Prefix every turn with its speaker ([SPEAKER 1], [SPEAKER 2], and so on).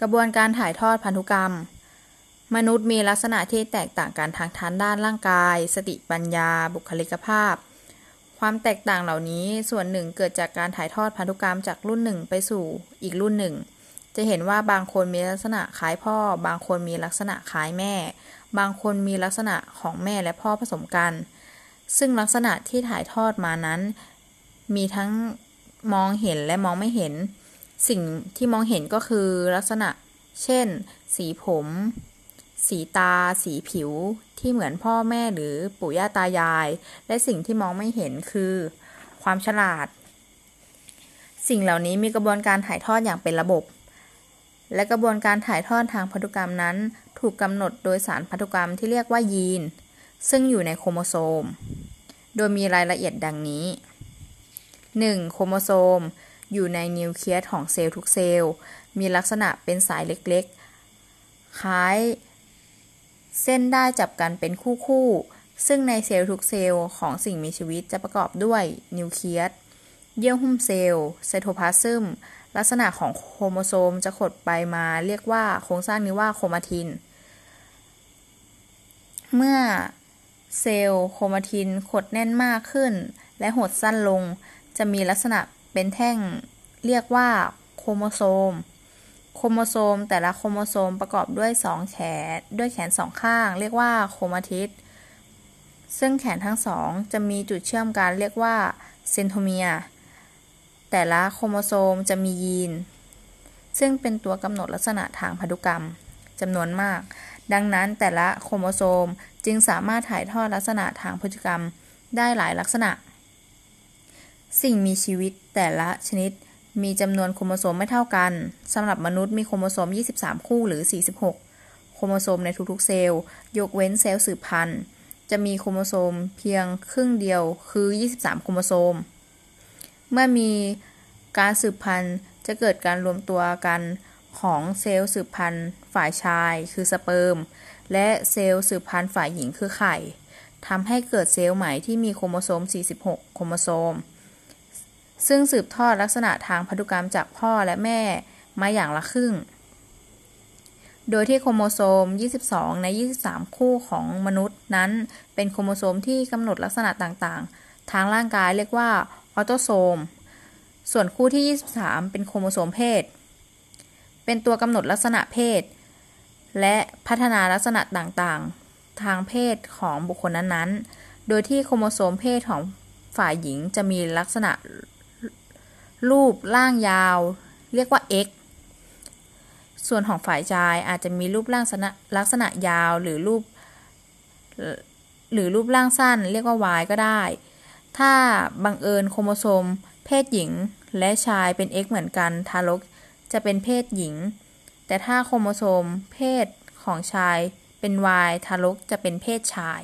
[SPEAKER 1] กระบวนการถ่ายทอดพันธุกรรม มนุษย์มีลักษณะที่แตกต่างกันทางทางด้านร่างกาย สติปัญญา บุคลิกภาพ ความแตกต่างเหล่านี้ส่วนหนึ่งเกิดจากการถ่ายทอดพันธุกรรมจากรุ่นหนึ่งไปสู่อีกรุ่นหนึ่ง จะเห็นว่าบางคนมีลักษณะคล้ายพ่อ บางคนมีลักษณะคล้ายแม่ บางคนมีลักษณะของแม่และพ่อผสมกัน ซึ่งลักษณะที่ถ่ายทอดมานั้น มีทั้งมองเห็นและมองไม่เห็น สิ่งที่มองเห็นก็คือลักษณะ เช่น สีผม สีตา สีผิว ที่เหมือนพ่อแม่หรือปู่ย่าตายาย และสิ่งที่มองไม่เห็นคือ ความฉลาด สิ่งเหล่านี้มีกระบวนการถ่ายทอดอย่างเป็นระบบ และกระบวนการถ่ายทอดทางพันธุกรรมนั้น ถูกกำหนดโดยสารพันธุกรรมที่เรียกว่ายีน ซึ่งอยู่ในโครโมโซม โดยมีรายละเอียดดังนี้ 1. โครโมโซม อยู่ในนิวเคลียสของเซลล์ทุกเซลล์ มีลักษณะเป็นสายเล็กๆ คล้าย เส้นด้ายจับกันเป็นคู่ๆ ซึ่งในเซลล์ทุกเซลล์ของสิ่งมีชีวิตจะประกอบด้วยนิวเคลียส เยื่อหุ้มเซลล์ ไซโทพลาซึม ลักษณะของโครโมโซมจะขดไปมาเรียกว่าโครงสร้างนี้ว่าโครมาทิน เมื่อเส้นโครมาทินขดแน่นมากขึ้น และหดสั้นลง จะมีลักษณะ เป็นแท่งเรียกว่าโครโมโซม โครโมโซม แต่ละโครโมโซมประกอบด้วยสองแขน ด้วยแขนสองข้าง เรียกว่าโครมาทิดซึ่งแขนทั้งสองจะมีจุดเชื่อมกันเรียกว่าเซนโทรเมียร์ แต่ละโครโมโซมจะมียีน ซึ่งเป็นตัวกำหนดลักษณะทางพันธุกรรมจำนวนมาก ดังนั้นแต่ละโครโมโซมจึงสามารถถ่ายทอดลักษณะทางพันธุกรรมได้หลายลักษณะ สิ่งมีชีวิตแต่ละชนิดมีจำนวนโครโมโซมไม่เท่ากันสำหรับมนุษย์มีโครโมโซม 23 คู่หรือ 46 โครโมโซมในทุกๆ เซลล์ ยกเว้นเซลล์สืบพันธุ์ จะมีโครโมโซมเพียงครึ่งเดียวคือ 23 โครโมโซม เมื่อมีการสืบพันธุ์จะเกิดการรวมตัวกันของเซลล์สืบพันธุ์ฝ่ายชายคือสเปิร์ม และเซลล์สืบพันธุ์ฝ่ายหญิงคือไข่ทำให้เกิดเซลล์ใหม่ที่มีโครโมโซม 46 โครโมโซม ซึ่งสืบทอดลักษณะทางพันธุกรรมจากพ่อและแม่มาอย่างละครึ่ง โดยที่โครโมโซม 22 ใน 23 คู่ของมนุษย์นั้น เป็นโครโมโซมที่กำหนดลักษณะต่างๆ ทางร่างกายเรียกว่าออโตโซม ส่วนคู่ที่ 23 เป็นโครโมโซมเพศ เป็นตัวกำหนดลักษณะเพศ และพัฒนาลักษณะต่างๆ ทางเพศของบุคคลนั้นๆ โดยที่โครโมโซมเพศของฝ่ายหญิงจะมีลักษณะ รูปร่างยาว เรียกว่า x ส่วนของฝ่ายชายอาจจะมีรูปร่างลักษณะยาวหรือรูป หรือรูปร่างสั้น เรียกว่า y ก็ได้ ถ้าบังเอิญโครโมโซม เพศหญิงและชายเป็น x เหมือนกัน ทารกจะเป็นเพศหญิง แต่ถ้าโครโมโซม เพศของชายเป็น y ทารกจะเป็นเพศชาย